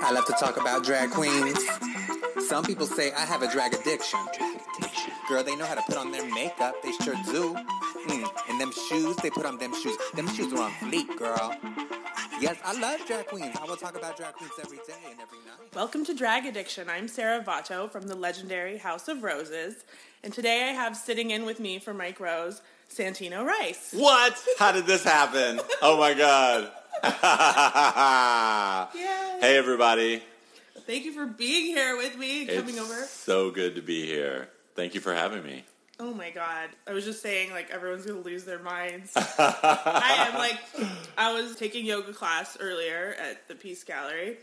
I love to talk about drag queens. Some people say I have a drag addiction. Girl, they know how to put on their makeup. They sure do. Mm. And them shoes, they put on them shoes. Them shoes are on fleek, girl. Yes, I love drag queens. I will talk about drag queens every day and every night. Welcome to Drag Addiction. I'm Sarah Vato from the legendary House of Roses. And today I have sitting in with me for Mike Rose, Santino Rice. What? How did this happen? Oh my god. Hey everybody. Thank you for being here with me, coming it's over. so good to be here. Thank you for having me. Oh my god. I was just saying, like, everyone's gonna lose their minds. I am like, I was taking yoga class earlier at the Peace Gallery,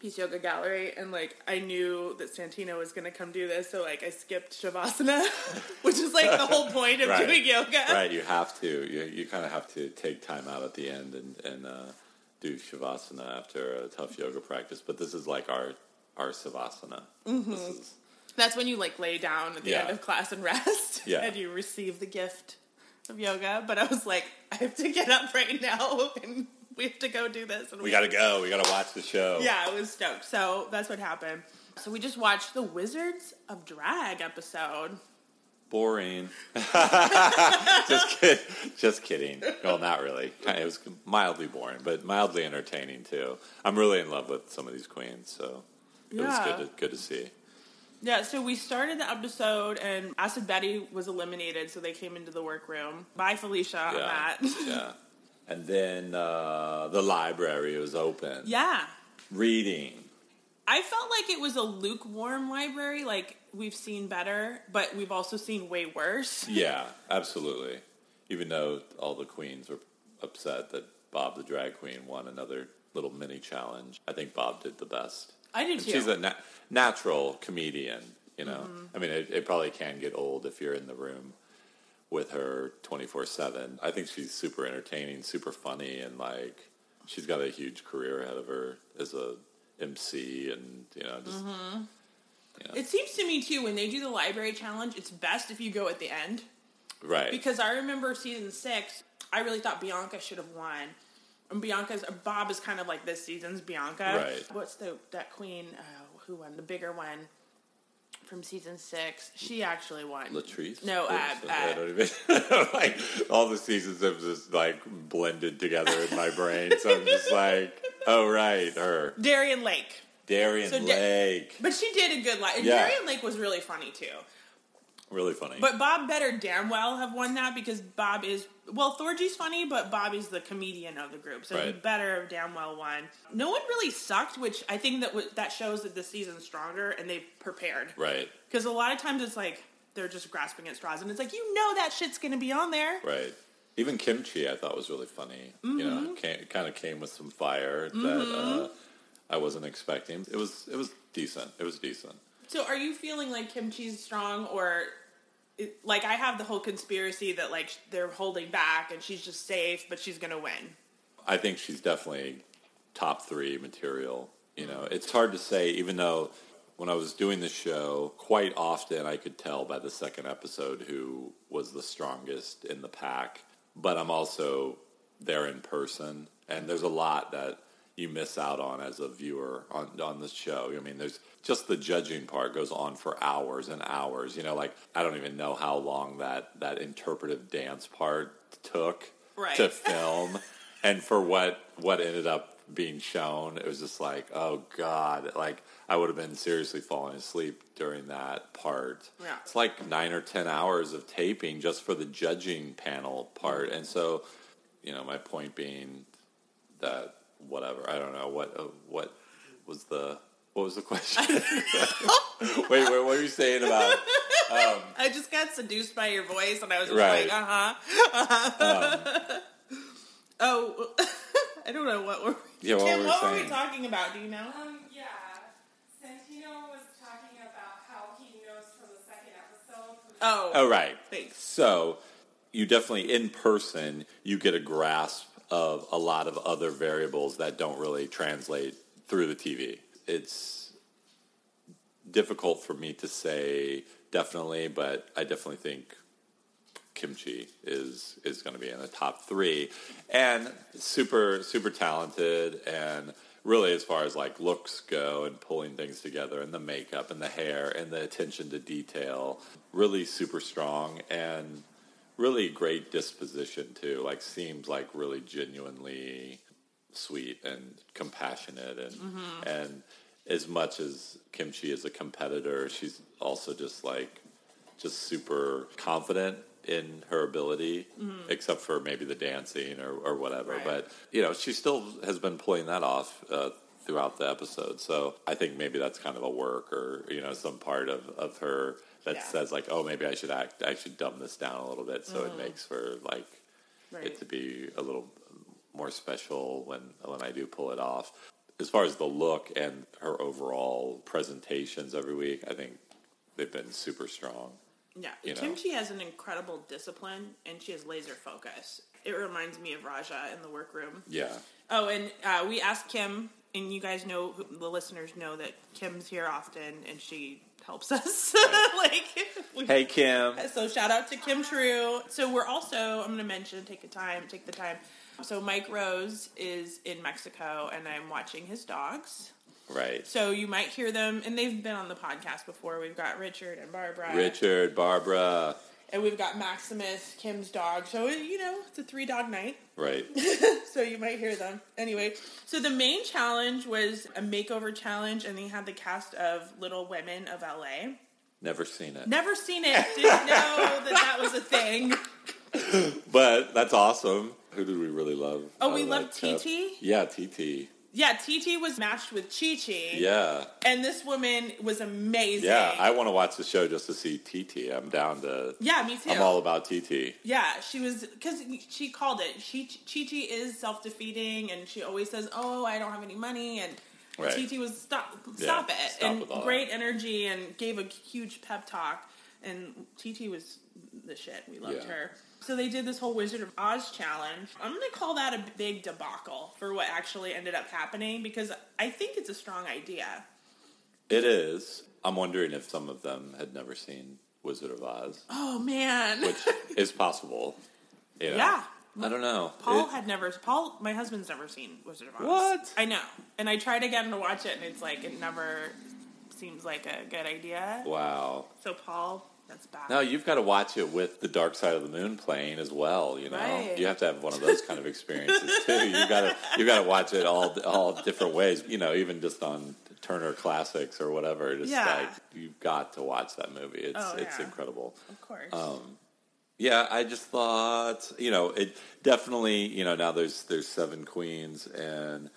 Peace Yoga Gallery, and like, I knew that Santino was gonna come do this, so like, I skipped Shavasana, which is like the whole point of Right. doing yoga. Right, you have to. You, you kind of have to take time out at the end and, and uh, do shavasana after a tough yoga practice. But this is like our our savasana. Mm-hmm. This is, That's when you like lay down at the Yeah. end of class and rest, Yeah. and you receive the gift of yoga. But I was like, I have to get up right now, and we have to go do this. And we gotta go. We gotta watch the show. Yeah, I was stoked. So that's what happened. So we just watched the Wizards of Drag episode. Boring. just kid, just kidding. Well, not really. It was mildly boring, but mildly entertaining too. I'm really in love with some of these queens, so it was good to, good to see. Yeah, so we started the episode and Acid Betty was eliminated, so they came into the workroom. Bye, Felicia, on Yeah, that. yeah. And then uh, the library was open. yeah. Reading. I felt like it was a lukewarm library, like we've seen better, but we've also seen way worse. Yeah, absolutely. Even though all the queens were upset that Bob the drag queen won another little mini challenge, I think Bob did the best. I did And too. She's a na- natural comedian, you know. Mm-hmm. I mean, it, it probably can get old if you're in the room with her 24 7. I think she's super entertaining, super funny, and like she's got a huge career ahead of her as a MC and, you know, just. Mm-hmm. It seems to me too when they do the library challenge, it's best if you go at the end. Right. Because I remember season six, I really thought Bianca should have won. And Bianca's Bob is kind of like this season's Bianca. Right. What's the that queen? Uh, who won the bigger one from season six? She actually won. Latrice? No, uh, uh, I don't even like all the seasons have just like blended together in my brain. So I'm just like, oh right, her Darienne Lake. Darienne So Da- Lake, But she did a good life. And Yeah. Darienne Lake was really funny too. Really funny. But Bob better damn well have won that because Bob is well, Thorgy's funny, but Bobby's the comedian of the group, so he better have damn well won. No one really sucked, which I think that w- that shows that this season's stronger and they've prepared. right, Because a lot of times it's like they're just grasping at straws, and it's like you know that shit's gonna be on there. right. Even Kim Chi, I thought was really funny. You Mm-hmm. know, came, kind of came with some fire that uh, I wasn't expecting. It was it was decent. It was decent. So are you feeling like Kim Chi's strong, or like I have the whole conspiracy that like they're holding back and she's just safe, but she's gonna win. I think she's definitely top three material. You know, it's hard to say, even though when I was doing the show, quite often I could tell by the second episode who was the strongest in the pack. But I'm also there in person, and there's a lot that you miss out on as a viewer on on this show. I mean, there's just the judging part goes on for hours and hours. You know, like I don't even know how long that that interpretive dance part took Right. to film and for what what ended up being shown it was just like oh god like i would have been seriously falling asleep during that part Yeah. it's like nine or ten hours of taping just for the judging panel part mm-hmm. and so you know my point being that whatever i don't know what uh, what was the what was the question wait wait what were you saying about I just got seduced by your voice, and I was just Right. like, uh huh. oh, I don't know what were. Yeah, what Kim, were we what were we talking about? Do you know? Um, yeah. Santino was talking about how he knows from the second episode. Oh, oh right thanks. So you definitely in person you get a grasp of a lot of other variables that don't really translate through the TV. It's difficult for me to say definitely, but I definitely think Kim Chi is is going to be in the top three, and super super talented and really, as far as like looks go and pulling things together, and the makeup and the hair and the attention to detail, really super strong and really great disposition too. Like seems like really genuinely sweet and compassionate and and as much as Kim Chi is a competitor, she's also just like just super confident in her ability, except for maybe the dancing or, or whatever. Right. But you know, she still has been pulling that off uh, throughout the episode. So I think maybe that's kind of a work or you know some part of, of her that Yeah. says like, oh, maybe I should act, I should dumb this down a little bit, so it makes for like Right. it to be a little more special when when I do pull it off. As far as the look and her overall presentations every week, I think they've been super strong. Yeah, you. Kim Chi has an incredible discipline and she has laser focus. It reminds me of Raja in the workroom. Yeah. Oh, and uh, we asked Kim, and you guys know, the listeners know that Kim's here often, and she helps us. like, we- Hey Kim. so shout out to Kim True. So we're also, I'm going to mention, take a time, take the time. So Mike Rose is in Mexico, and I'm watching his dogs. Right. So you might hear them, and they've been on the podcast before. We've got Richard and Barbara. Richard, Barbara. And we've got Maximus, Kim's dog. So, you know, it's a three dog night. Right. So you might hear them. Anyway, so the main challenge was a makeover challenge, and they had the cast of Little Women of LA. Never seen it. Never seen it. Didn't know that that was a thing. But that's awesome. Who did we really love? Oh, we of loved that cast? TT? Yeah, TT. Yeah, TT was matched with Chi Chi. Yeah. And this woman was amazing. Yeah, I want to watch the show just to see TT. I'm down to. Yeah, me too. I'm all about TT. Yeah, she was because she called it. She Chi Chi is self defeating, and she always says, "Oh, I don't have any money," and Right. Chi was stop, Yeah, stop it, stop and great energy, and gave a huge pep talk. And TT was the shit. We loved Yeah. her. So they did this whole Wizard of Oz challenge. I'm gonna call that a big debacle for what actually ended up happening because I think it's a strong idea. It is. I'm wondering if some of them had never seen Wizard of Oz, Oh man, which is possible. You know? yeah. I don't know. Paul It- had never. Paul, my husband's never seen Wizard of Oz. What? I know, and I tried again to watch it, and it's like it never seems like a good idea. wow. So Paul, that's bad. No, you've got to watch it with the Dark Side of the Moon playing as well. You know, Right. you have to have one of those kind of experiences too. You got to you got to watch it all all different ways. You know, even just on Turner Classics or whatever. Just Yeah. like you've got to watch that movie. It's Oh, it's yeah. incredible. of course. Um, Yeah, I just thought, you know, it definitely, you know, now there's there's seven queens, and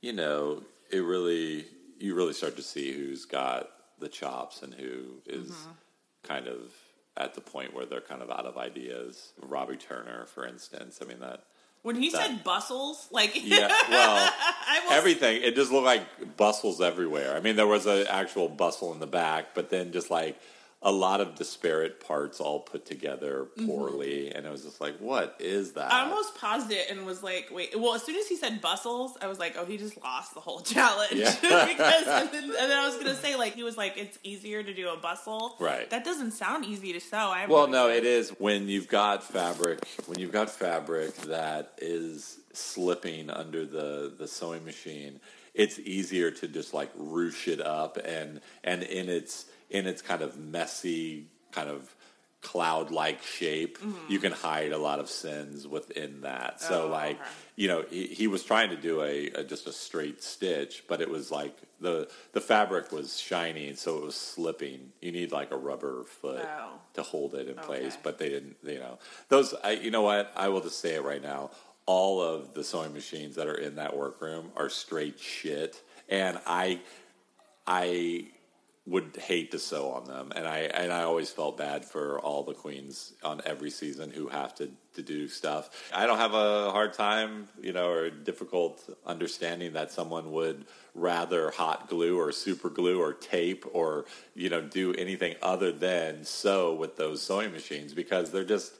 you know, it really you really start to see who's got the chops and who is Mm-hmm. Kind of at the point where they're kind of out of ideas. Robbie Turner, for instance. I mean that. when he that- said bustles, like Yeah, well, everything. It just looked like bustles everywhere. I mean, there was an actual bustle in the back, but then just like a lot of disparate parts all put together mm-hmm. poorly, and I was just like, what is that? I almost paused it and was like, wait. Well, as soon as he said bustles, I was like, oh, he just lost the whole challenge. Yeah. because and then, and then I was gonna say like he was like, it's easier to do a bustle. Right. That doesn't sound easy to sew. I Well, no, it is when you've got fabric when you've got fabric that is slipping under the the sewing machine. It's easier to just like ruche it up and and in its in its kind of messy kind of cloud like shape, you can hide a lot of sins within that. So Mm-hmm. Oh, like okay. you know he, he was trying to do a, a just a straight stitch, but it was like the the fabric was shiny, so it was slipping. You need like a rubber foot Oh. to hold it in place, but they didn't. You know those. I, you know what? I will just say it right now. All of the sewing machines that are in that workroom are straight shit, and I I would hate to sew on them, and I and I always felt bad for all the queens on every season who have to to do stuff. I don't have a hard time, you know, or difficult understanding that someone would rather hot glue or super glue or tape or you know do anything other than sew with those sewing machines because they're just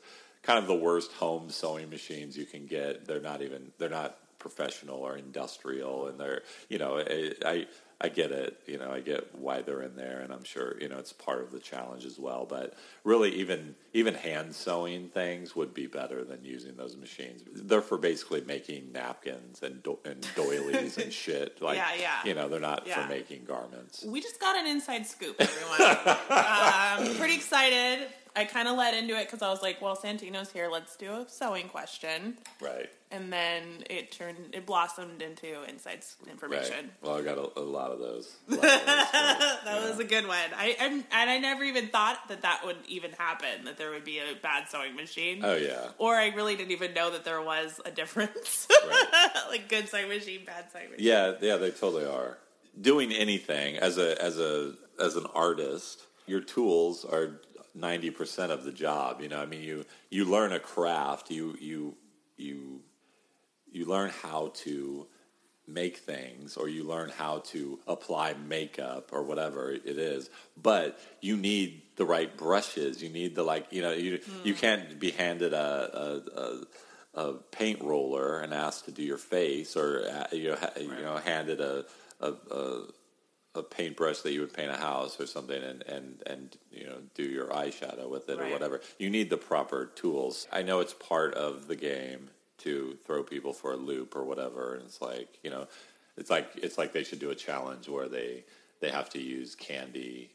kind of the worst home sewing machines you can get. They're not even they're not professional or industrial, and they're you know I I, I get it. You know, I get why they're in there, and I'm sure you know it's part of the challenge as well. But really, even even hand sewing things would be better than using those machines. They're for basically making napkins and do- and doilies and shit. Like, Yeah, yeah. You know, they're not Yeah. for making garments. We just got an inside scoop, everyone. um, pretty excited. I kind of led into it because I was like, "Well, Santino's here. Let's do a sewing question." Right. And then it turned, it blossomed into inside s- Right. information. Well, I got a, a lot of those. Lot of those, but, That was a good one. I I'm, and I never even thought that that would even happen. That there would be a bad sewing machine. oh yeah. Or I really didn't even know that there was a difference. Right. like good sewing machine, bad sewing machine. Yeah, yeah, they totally are. Doing anything as a as a as an artist, your tools are ninety percent of the job. You know, I mean, you you learn a craft, you you you you learn how to make things or you learn how to apply makeup or whatever it is but you need the right brushes you need the like you know you you can't be handed a, a, a a paint roller and asked to do your face, or uh, you know, ha- you know, handed a a, a a paintbrush that you would paint a house or something, and and and you know, do your eyeshadow with it or whatever. You need the proper tools. I know it's part of the game to throw people for a loop or whatever, and it's like you know, it's like it's like they should do a challenge where they they have to use candy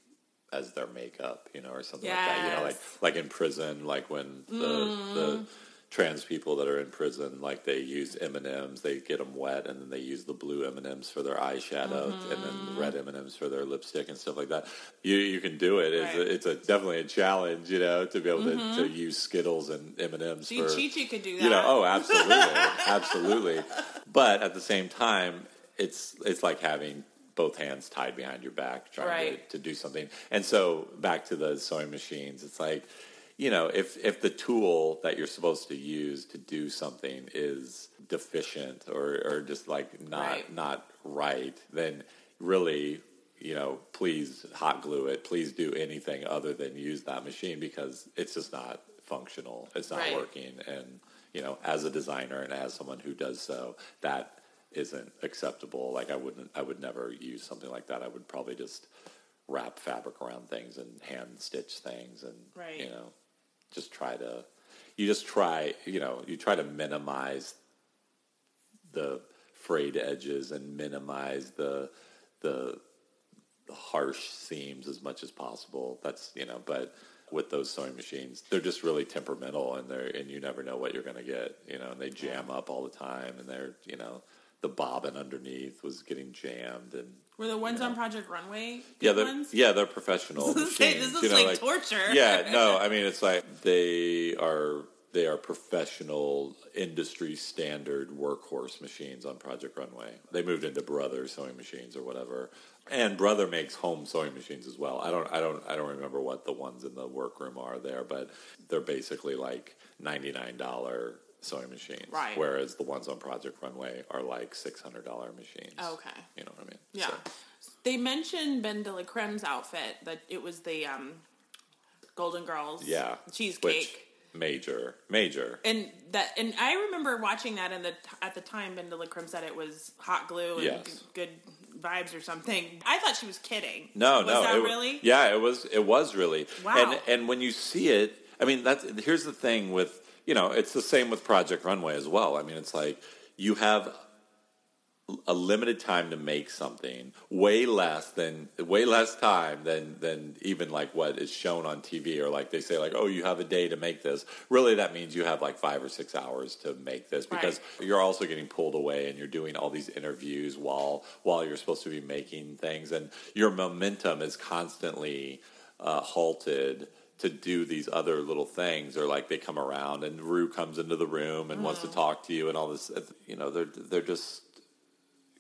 as their makeup, you know, or something like that. You know, like like in prison, like when the the mm. Trans people that are in prison, like they use M and M's, they get them wet, and then they use the blue M and M's for their eyeshadow, and then the red mm-hmm. M and M's for their lipstick and stuff like that. You you can do it. It's, Right. a, it's a definitely a challenge, you know, to be able to, to mm-hmm. use Skittles and M and M's See, for Chi Chi could do that. you know, oh, absolutely, absolutely. But at the same time, it's it's like having both hands tied behind your back, trying Right. to, to do something. And so back to the sewing machines, it's like, you know, if if the tool that you're supposed to use to do something is deficient or or just like not Right. not right, then really. You know, please hot glue it. Please do anything other than use that machine because it's just not functional. It's not Right. working and you know as a designer and as someone who does so that isn't acceptable like i wouldn't i would never use something like that i would probably just wrap fabric around things and hand stitch things and Right. you know just try to you just try you know you try to minimize the frayed edges and minimize the the harsh seams as much as possible. That's you know, but with those sewing machines, they're just really temperamental, and they're and you never know what you're going to get. You know, and they jam up all the time, and they're you know the bobbin underneath was getting jammed, and Were the ones on Project Runway yeah, they're ones? yeah they're professional say, machines. this you is know, like torture. Yeah, no, I mean it's like they are they are professional industry standard workhorse machines on Project Runway. They moved into Brother sewing machines or whatever. And Brother makes home sewing machines as well. I don't I don't I don't remember what the ones in the workroom are there, but they're basically like ninety nine dollar sewing machines. Right. Whereas the ones on Project Runway are like six hundred dollar machines. Okay. You know what I mean? Yeah. So- They mentioned Ben de la Creme's outfit that it was the um, Golden Girls yeah. cheesecake. Which major. Major. and that, and I remember watching that, and the at the time, Ben de la Creme said it was hot glue and Yes. g- good vibes or something. I thought she was kidding. No, was no, that it, really? Yeah, it was. It was really. Wow. And and when you see it, I mean, that's here's the thing with you know, it's the same with Project Runway as well. I mean, it's like you have a limited time to make something, way less than way less time than than even like what is shown on TV or like they say like, oh, you have a day to make this. Really, that means you have like five or six hours to make this because you're also getting pulled away and you're doing all these interviews while while you're supposed to be making things and your momentum is constantly uh, halted to do these other little things or like they come around and Ru comes into the room and wants to mm-hmm. talk to you and all this uh, you know they're they're just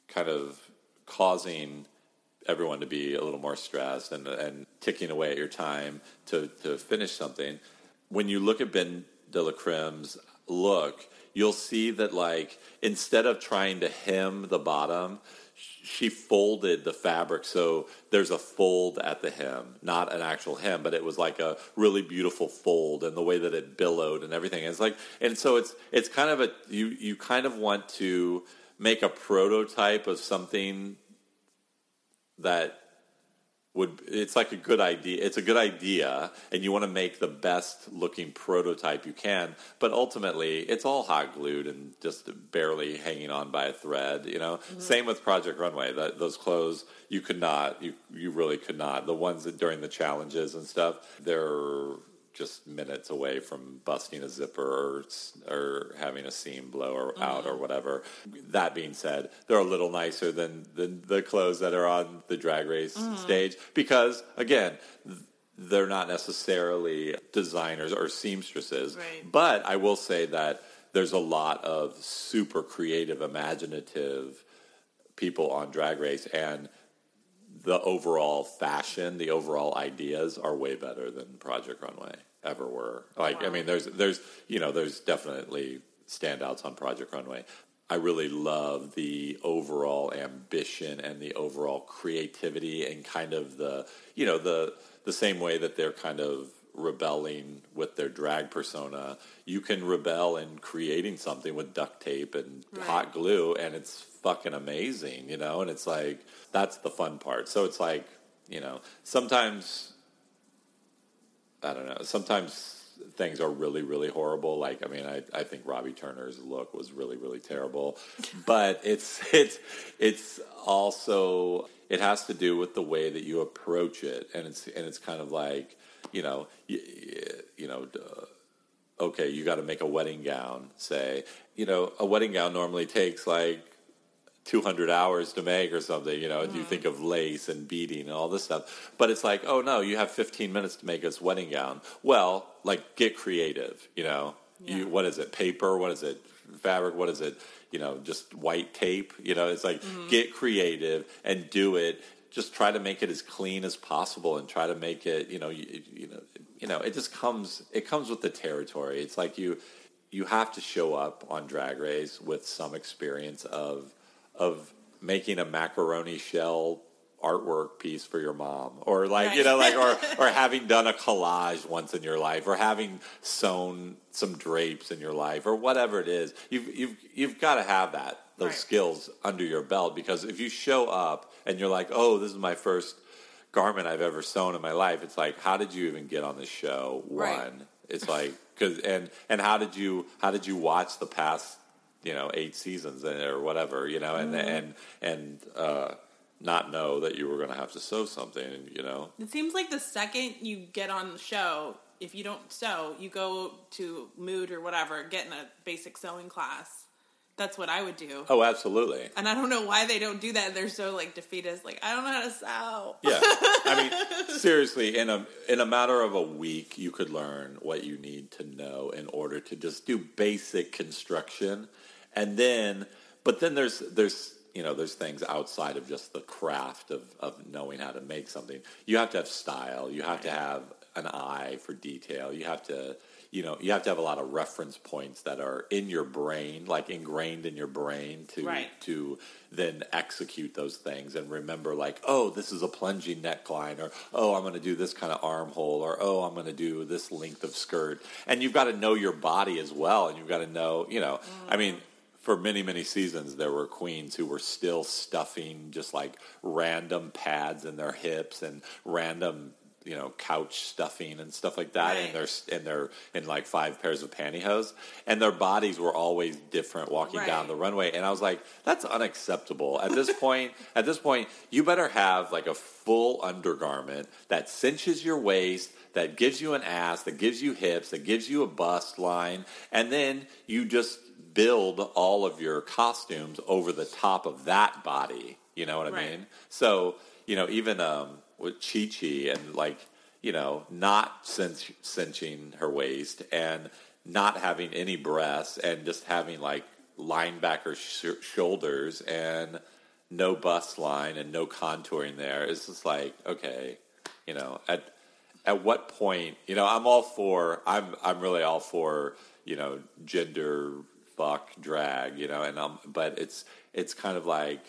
kind of causing everyone to be a little more stressed and and ticking away at your time to to finish something. When you look at Ben de la Creme's look, you'll see that like instead of trying to hem the bottom, she folded the fabric so there's a fold at the hem, not an actual hem, but it was like a really beautiful fold and the way that it billowed and everything. It's like and so it's it's kind of a you you kind of want to make a prototype of something that would it's like a good idea it's a good idea and you want to make the best looking prototype you can but ultimately it's all hot glued and just barely hanging on by a thread you know? Mm-hmm. Same with project runway that those clothes you could not you you really could not. The ones that during the challenges and stuff they're just minutes away from busting a zipper or, or having a seam blow or mm-hmm. out or whatever. That being said, they're a little nicer than, than the clothes that are on the drag race mm-hmm. stage because, again, they're not necessarily designers or seamstresses. Right. But I will say that there's a lot of super creative, imaginative people on Drag Race, and the overall fashion, the overall ideas are way better than Project Runway ever were. Oh, like, I mean, there's there's you know there's definitely standouts on Project Runway. I really love the overall ambition and the overall creativity and kind of the you know the the same way that they're kind of rebelling with their drag persona. You can rebel in creating something with duct tape and Right. hot glue and it's fucking amazing, you know? And it's like that's the fun part. So it's like, you know, sometimes I don't know, sometimes things are really, really horrible. Like, I mean, I, I think Robbie Turner's look was really, really terrible. but it's it's it's also it has to do with the way that you approach it. And it's and it's kind of like, you know, you, you know, uh, okay, you got to make a wedding gown, say. You know, a wedding gown normally takes like 200 hours to make or something, you know, and you think of lace and beading and all this stuff. But it's like, oh no, you have 15 minutes to make this wedding gown. Well, like get creative, you know. Yeah. You what is it? Paper, what is it? Fabric, what is it? You know, just white tape, you know, it's like mm-hmm. get creative and do it. Just try to make it as clean as possible and try to make it, you know, you, you know, you know, it just comes it comes with the territory. It's like you you have to show up on drag race with some experience of of making a macaroni shell artwork piece for your mom or like you know like or or having done a collage once in your life or having sewn some drapes in your life or whatever it is you've you've you've got to have that those Right. skills under your belt because if you show up and you're like oh this is my first garment I've ever sewn in my life it's like how did you even get on this show one Right. it's like cuz and and how did you how did you watch the past you know eight seasons in or whatever you know and and and uh not know that you were going to have to sew something you know It seems like the second you get on the show, if you don't sew, you go to Mood or whatever, get in a basic sewing class. That's what I would do. oh absolutely And I don't know why they don't do that. They're so like defeatist. Like I don't know how to sew. yeah i mean seriously in a in a matter of a week you could learn what you need to know in order to just do basic construction and then but then there's there's you know there's things outside of just the craft of of knowing how to make something. You have to have style. You have to have an eye for detail. You have to you know you have to have a lot of reference points that are in your brain like ingrained in your brain to Right. to then execute those things and remember like oh this is a plunging neckline or oh i'm going to do this kind of armhole or oh i'm going to do this length of skirt. And you've got to know your body as well and you've got to know you know i mean for many many seasons there were queens who were still stuffing just like random pads in their hips and random you know couch stuffing and stuff like that in Right. their in their in like five pairs of pantyhose. And their bodies were always different walking down the runway. And i was like that's unacceptable. At this point at this point you better have like a full undergarment that cinches your waist that gives you an ass that gives you hips that gives you a bust line. And then you just build all of your costumes over the top of that body you know what i Right. mean so you know even um with chi chi and like you know not cinch, cinching her waist and not having any breasts and just having like linebacker sh- shoulders and no bust line and no contouring there it's just like okay you know at at what point you know i'm all for i'm i'm really all for you know gender fuck drag you know and um but it's it's kind of like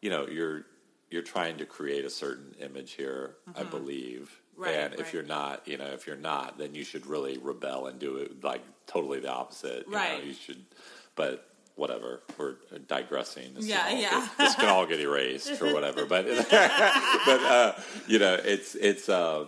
you know you're you're trying to create a certain image here i believe Mm-hmm. Right, and if right. you're not you know if you're not then you should really rebel and do it like totally the opposite you know, Right. you should but whatever. We're digressing. This Yeah, yeah. Get, this can all get erased or whatever. But but uh, you know, it's it's um,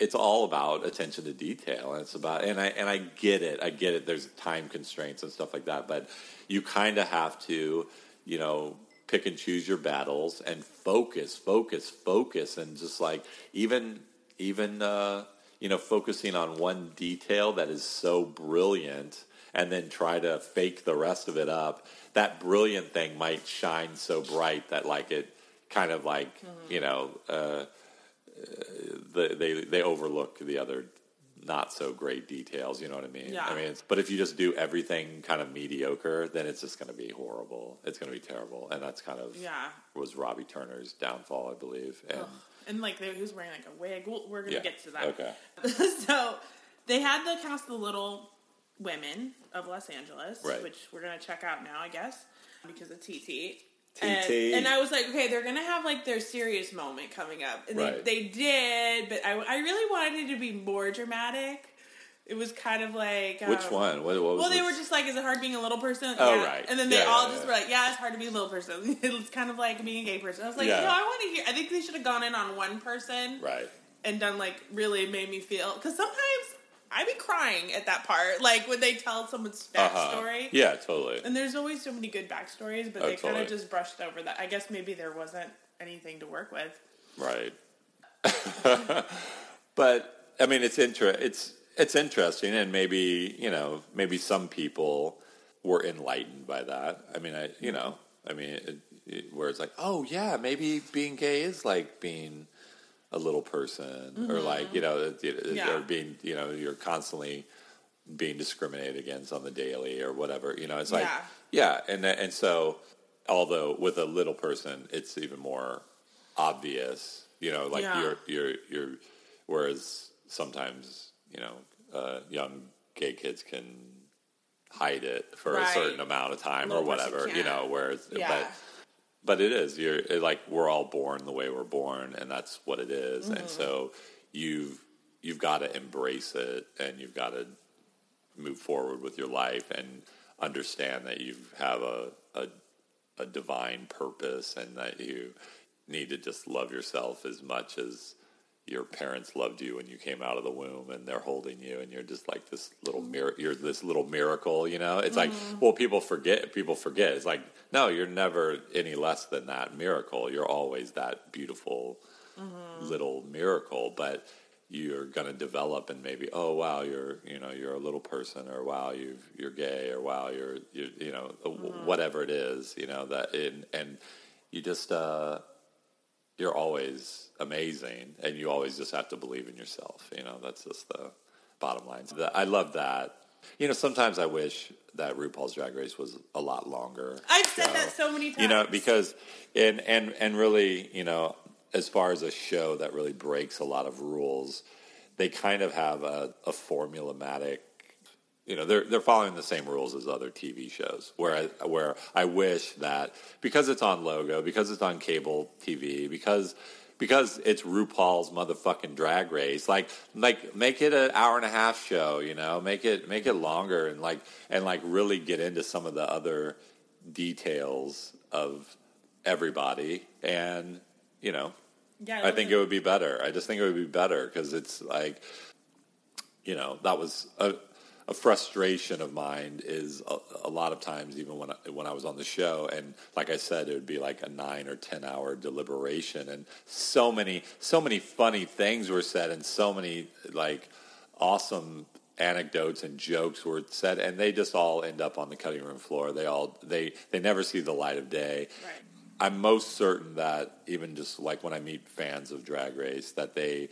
it's all about attention to detail, and it's about and I and I get it. I get it. There's time constraints and stuff like that, but you kind of have to, you know. Pick and choose your battles and focus, focus, focus, and just like even even uh, you know focusing on one detail that is so brilliant and then try to fake the rest of it up that brilliant thing might shine so bright that like it kind of like Mm-hmm. you know uh, the, they they overlook the other not so great details you know what i mean Yeah. i mean it's, but if you just do everything kind of mediocre then it's just going to be horrible it's going to be terrible and that's kind of Yeah. was robbie turner's downfall i believe and And like they, he was wearing like a wig. We'll, we're gonna Yeah. get to that. Okay. so they had the cast the Little Women of Los Angeles, Right. which we're gonna check out now, I guess, because of TT. TT. And, and I was like, okay, they're gonna have like their serious moment coming up, and Right. they, they did, but I, I really wanted it to be more dramatic. It was kind of like which um, one what, what was Well, they this? were just like, "Is it hard being a little person?" Oh, yeah. right. And then they Yeah, all yeah, just were like, "Yeah, it's hard to be a little person." it's kind of like being a gay person. I was like. "No, I want to hear." I think they should have gone in on one person right and done like really made me feel because sometimes I be crying at that part, like when they tell someone's Uh-huh. backstory. yeah totally And there's always so many good backstories, but Oh, they kind of just brushed over that. I guess maybe there wasn't anything to work with. Right. but I mean, it's inter- it's it's interesting, and maybe you know, maybe some people were enlightened by that. I mean, I you know, I mean, it, it, where it's like, oh yeah, maybe being gay is like being a little person, or like you know, Mm-hmm. Yeah. or being you know, you're constantly being discriminated against on the daily or whatever. You know, it's like Yeah. yeah, and and so although with a little person, it's even more obvious. You know, like Yeah. you're you're you're. Whereas sometimes you know, uh, young gay kids can hide it for a certain amount of time or whatever. You know, whereas Yeah. but but it is you're it, like we're all born the way we're born and that's what it is. Mm-hmm. and so you've you've got to embrace it and you've got to move forward with your life and understand that you have a, a a divine purpose and that you need to just love yourself as much as your parents loved you when you came out of the womb and they're holding you and you're just like this little mir- mm-hmm. you're this little miracle you know? It's like mm-hmm. well people forget people forget. It's like no you're never any less than that miracle. You're always that beautiful mm-hmm. little miracle but you're going to develop and maybe oh wow you're you know you're a little person or wow you you're gay or wow you're you you know whatever it is you know that and and you just uh you're always amazing and you always just have to believe in yourself you know that's just the bottom line That- i love that you know sometimes i wish that rupaul's drag race was a lot longer I've said show. that so many times. you know because and and and really you know as far as a show that really breaks a lot of rules they kind of have a, a formulamatic you know they're they're following the same rules as other TV shows. Where I, where I wish that because it's on Logo, because it's on cable TV, because because it's RuPaul's motherfucking Drag Race, like like make it an hour and a half show. You know, make it make it longer and like and like really get into some of the other details of everybody and you know yeah, I think it would be better. I just think it would be better because it's like, you know, that was a, a frustration of mine. Is a, a lot of times, even when I, when I was on the show, and like I said, it would be like a nine or ten hour deliberation, and so many so many funny things were said, and so many like awesome anecdotes and jokes were said, and they just all end up on the cutting room floor. They all they they never see the light of day. Right. I'm most certain that even just like when I meet fans of Drag Race, that they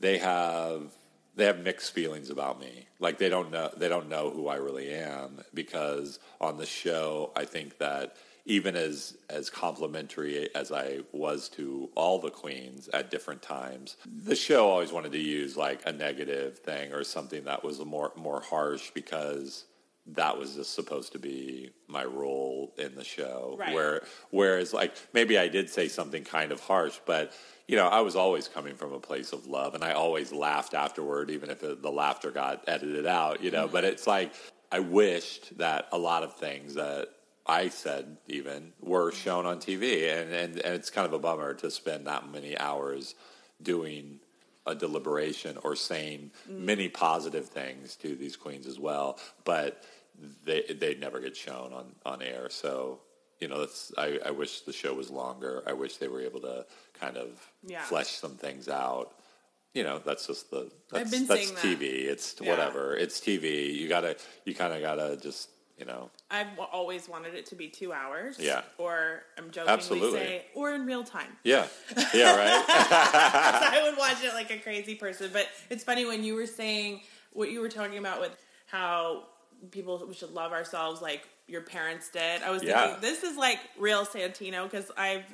they have they have mixed feelings about me. Like they don't know they don't know who I really am because on the show, I think that even as as complimentary as I was to all the queens at different times, the show always wanted to use like a negative thing or something that was more more harsh because that was just supposed to be my role in the show. Right. Where whereas like maybe I did say something kind of harsh, but you know I was always coming from a place of love, and I always laughed afterward, even if it, the laughter got edited out. You know, mm-hmm. but it's like I wished that a lot of things that I said even were mm-hmm. shown on TV, and, and, and it's kind of a bummer to spend that many hours doing a deliberation or saying mm. many positive things to these queens as well, but they they never get shown on, on air. So you know, that's I, I wish the show was longer. I wish they were able to kind of Yeah. flesh some things out. You know, that's just the that's, been that's saying that. TV. It's Yeah. whatever. It's TV. You gotta you kind of gotta just you know I've always wanted it to be two hours. Yeah. Or I'm jokingly Absolutely. say, or in real time. yeah yeah right I would watch it like a crazy person. But it's funny when you were saying what you were talking about with how people we should love ourselves like your parents did. I was Yeah. thinking this is like real Santino because I've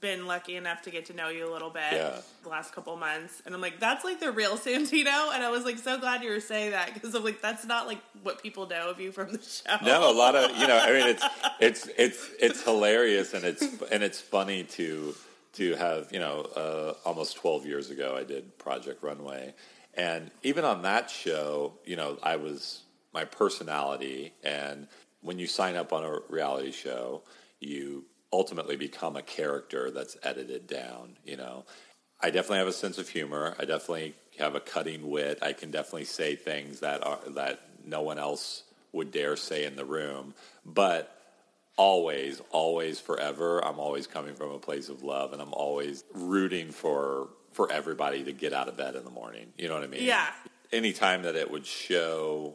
been lucky enough to get to know you a little bit Yeah. the last couple months and I'm like that's like the real Santino and I was like so glad you were saying that because I'm like that's not like what people know of you from the show. No, a lot of you know. I mean, it's it's it's it's hilarious and it's and it's funny to to have you know uh, almost twelve years ago I did Project Runway, and even on that show, you know, I was my personality, and when you sign up on a reality show, you ultimately become a character that's edited down. You know, I definitely have a sense of humor. I definitely have a cutting wit. I can definitely say things that are that no one else would dare say in the room. But always, always, forever, I'm always coming from a place of love, and I'm always rooting for for everybody to get out of bed in the morning. You know what I mean? Yeah. Anytime that it would show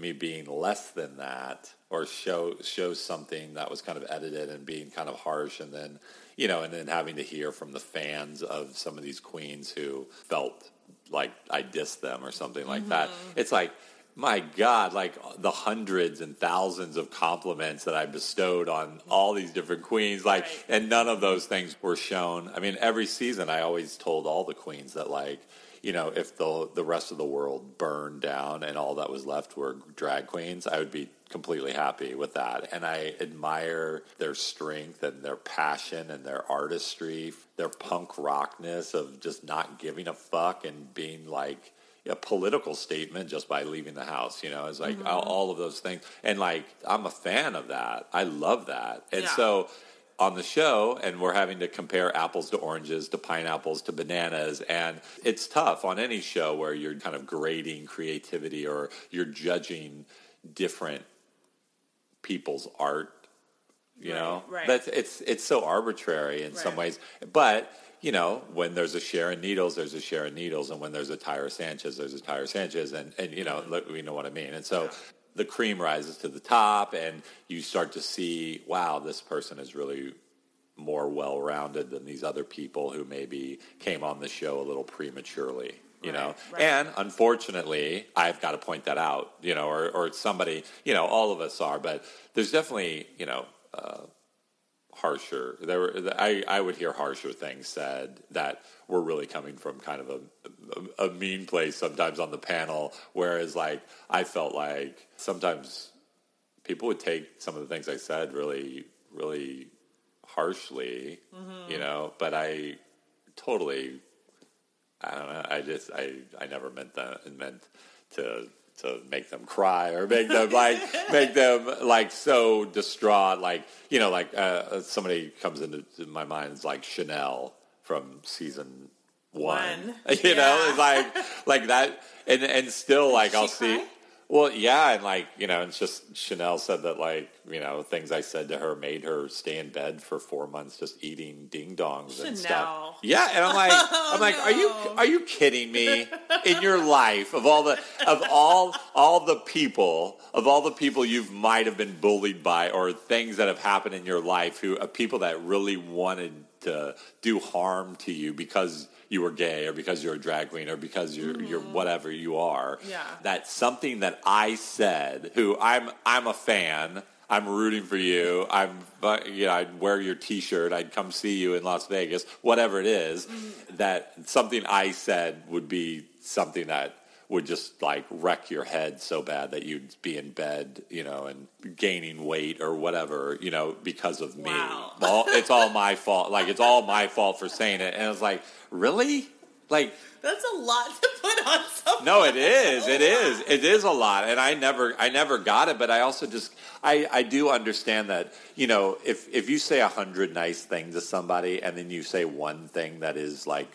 me being less than that or show show something that was kind of edited and being kind of harsh and then you know and then having to hear from the fans of some of these queens who felt like I dissed them or something like that. Mm-hmm. It's like my god like the hundreds and thousands of compliments that I bestowed on all these different queens like Right. and none of those things were shown. I mean every season I always told all the queens that like you know, if the the rest of the world burned down and all that was left were drag queens, I would be completely happy with that. And I admire their strength and their passion and their artistry, their punk rockness of just not giving a fuck and being like a political statement just by leaving the house. You know, it's like mm-hmm. all, all of those things. And like, I'm a fan of that. I love that. And Yeah. so on the show and we're having to compare apples to oranges to pineapples to bananas and it's tough on any show where you're kind of grading creativity or you're judging different people's art you know? right. that's it's it's so arbitrary in some ways. But you know when there's a Sharon Needles there's a Sharon Needles and when there's a Tyra Sanchez there's a Tyra Sanchez and and you know mm-hmm. look, we know what I mean? And so the cream rises to the top and you start to see wow this person is really more well-rounded than these other people who maybe came on the show a little prematurely you know right. and unfortunately i've got to point that out you know or, or somebody you know all of us are but there's definitely you know uh, harsher there were I, I would hear harsher things said that were really coming from kind of a, a, a mean place sometimes on the panel whereas like i felt like sometimes people would take some of the things i said really really harshly you mm-hmm. know but i totally I don't know. I just I I never meant that meant to to make them cry or make them like make them like so distraught. Like you know, like uh, somebody comes into my mind is like Shannel from season one. One. You know, Yeah. it's like like that, and and still like she I'll see. Well, yeah, and like you know, it's just Shannel said that like you know things I said to her made her stay in bed for four months just eating ding dongs and Shannel. stuff. Yeah, and I'm like, I'm like, are you are you kidding me? In your life, of all the of all all the people of all the people you might have been bullied by, or things that have happened in your life, who uh, people that really wanted to do harm to you because you were gay or because you're a drag queen or because you're you're mm-hmm. whatever you are. Yeah. That something that I said, who I'm I'm a fan. I'm rooting for you. I'm, you know, I'd wear your T-shirt. I'd come see you in Las Vegas, whatever it is, mm-hmm. That something I said would be something that would just like wreck your head so bad that you'd be in bed, you know, and gaining weight or whatever, you know, because of me. Wow. All, it's all my fault. Like it's all my fault for saying it. And I was like, really? like That's a lot to put on someone. no, it is. It is. It is a lot, and I never, I never got it. But I also just, I, I do understand that. You know, if if you say a hundred nice things to somebody, and then you say one thing that is like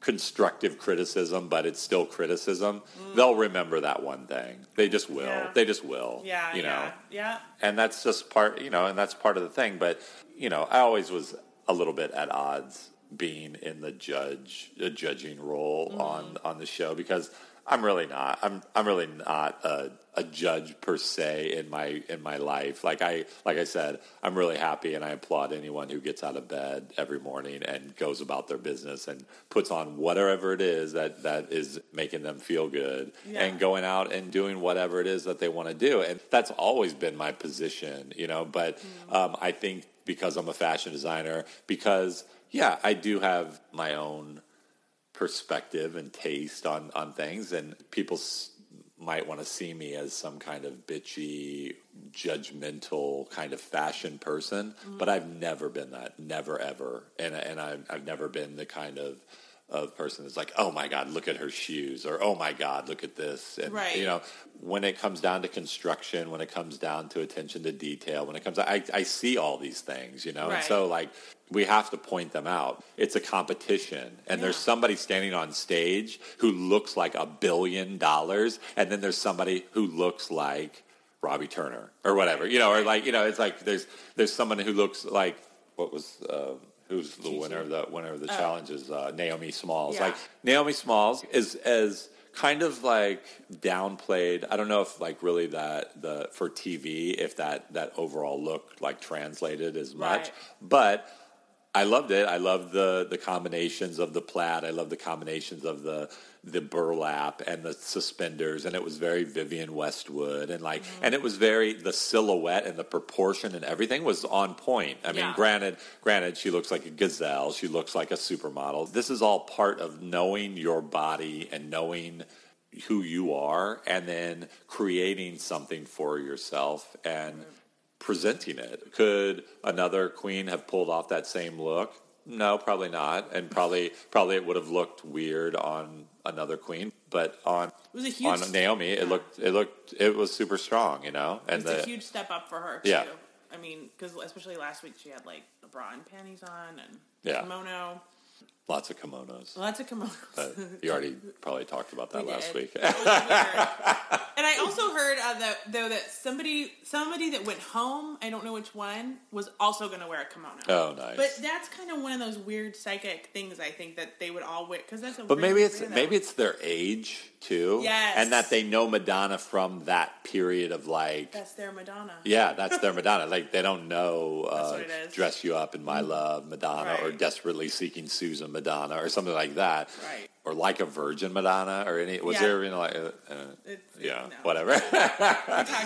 constructive criticism, but it's still criticism, mm. they'll remember that one thing. They just will. Yeah. They just will. Yeah, You know yeah, yeah. and that's just part you know and that's part of the thing but you know i always was a little bit at odds being in the judge the judging role mm-hmm. on on the show because i'm really not i'm i'm really not a, a judge per se in my in my life like i like i said i'm really happy and i applaud anyone who gets out of bed every morning and goes about their business and puts on whatever it is that that is making them feel good Yeah. and going out and doing whatever it is that they want to do. And that's always been my position, you know. But Mm. um, I think because I'm a fashion designer, because, yeah, I do have my own perspective and taste on, on things, and people might want to see me as some kind of bitchy, judgmental kind of fashion person, but mm. I've never been that, never ever, and and I've, I've never been the kind of of person that's like, oh my god, look at her shoes, or oh my god, look at this, and Right. you know, when it comes down to construction, when it comes down to attention to detail, when it comes, I I see all these things, you know, and so like we have to point them out. It's a competition, and there's somebody standing on stage who looks like a billion dollars, and then there's somebody who looks like Robbie Turner or whatever, you know, or like you know, it's like there's there's someone who looks like what was. Uh, Who's the winner of the winner of the challenges? Uh, Naomi Smalls. Yeah. Like Naomi Smalls is as kind of like downplayed. I don't know if like really that the for TV if that that overall look like translated as much, Right. but I loved it. I loved the the combinations of the plaid. I loved the combinations of the the burlap and the suspenders, and it was very Vivienne Westwood, and like, mm-hmm. and it was very the silhouette and the proportion and everything was on point. I mean, Yeah. granted, granted, she looks like a gazelle. She looks like a supermodel. This is all part of knowing your body and knowing who you are, and then creating something for yourself and mm-hmm. presenting it. Could another queen have pulled off that same look? No, probably not, and probably probably it would have looked weird on another queen, but on It was a huge on Naomi, it looked it looked it was super strong, you know, and the a huge step up for her too. Yeah. I mean, because especially last week she had like a bra and panties on and Yeah. kimono. Lots of kimonos. Lots of kimonos. But you already probably talked about that We last did. week. It was weird. and I also heard uh, that though that somebody somebody that went home, I don't know which one, was also going to wear a kimono. oh, nice. But that's kind of one of those weird psychic things I think that they would all wear because that's a. But maybe it's maybe it's their age too, Yes. and that they know Madonna from that period of like that's their Madonna. Yeah, that's their Madonna. Like they don't know uh, what it is. "Dress You Up in My Love" Madonna or "Desperately Seeking Susan" Madonna or something like that, Right. or "Like a Virgin" Madonna or any. Was Yeah. there you know like uh, uh, It's, yeah no. whatever? we talked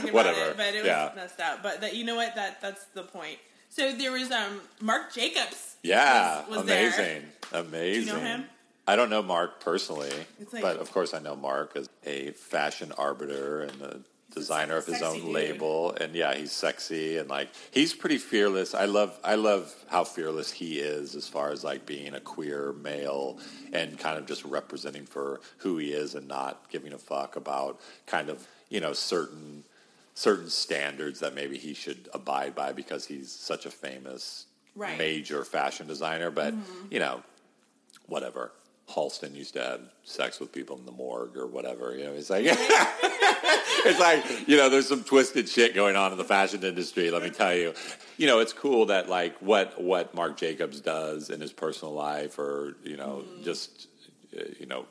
about Whatever. it, but it was Yeah. messed up. But that you know what that that's the point. So there was um Marc Jacobs. yeah, was, was there. amazing, amazing. him? I don't know Marc personally, like- but of course I know Marc as a fashion arbiter and a designer of his sexy own dude. label. And yeah, he's sexy and like he's pretty fearless. I love I love how fearless he is as far as like being a queer male and kind of just representing for who he is and not giving a fuck about kind of you know certain certain standards that maybe he should abide by because he's such a famous Right. Mm-hmm. major fashion designer. But you know, whatever. Halston used to have sex with people in the morgue or whatever. You know, he's like it's like you know, there's some twisted shit going on in the fashion industry. Let me tell you. You know, it's cool that like what what Marc Jacobs does in his personal life, or you know, Mm-hmm. just uh, you know